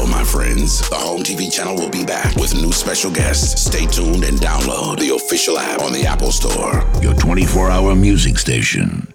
Hello, my friends. The Home TV channel will be back with new special guests. Stay tuned and download the official app on the Apple Store. Your 24 hour music station.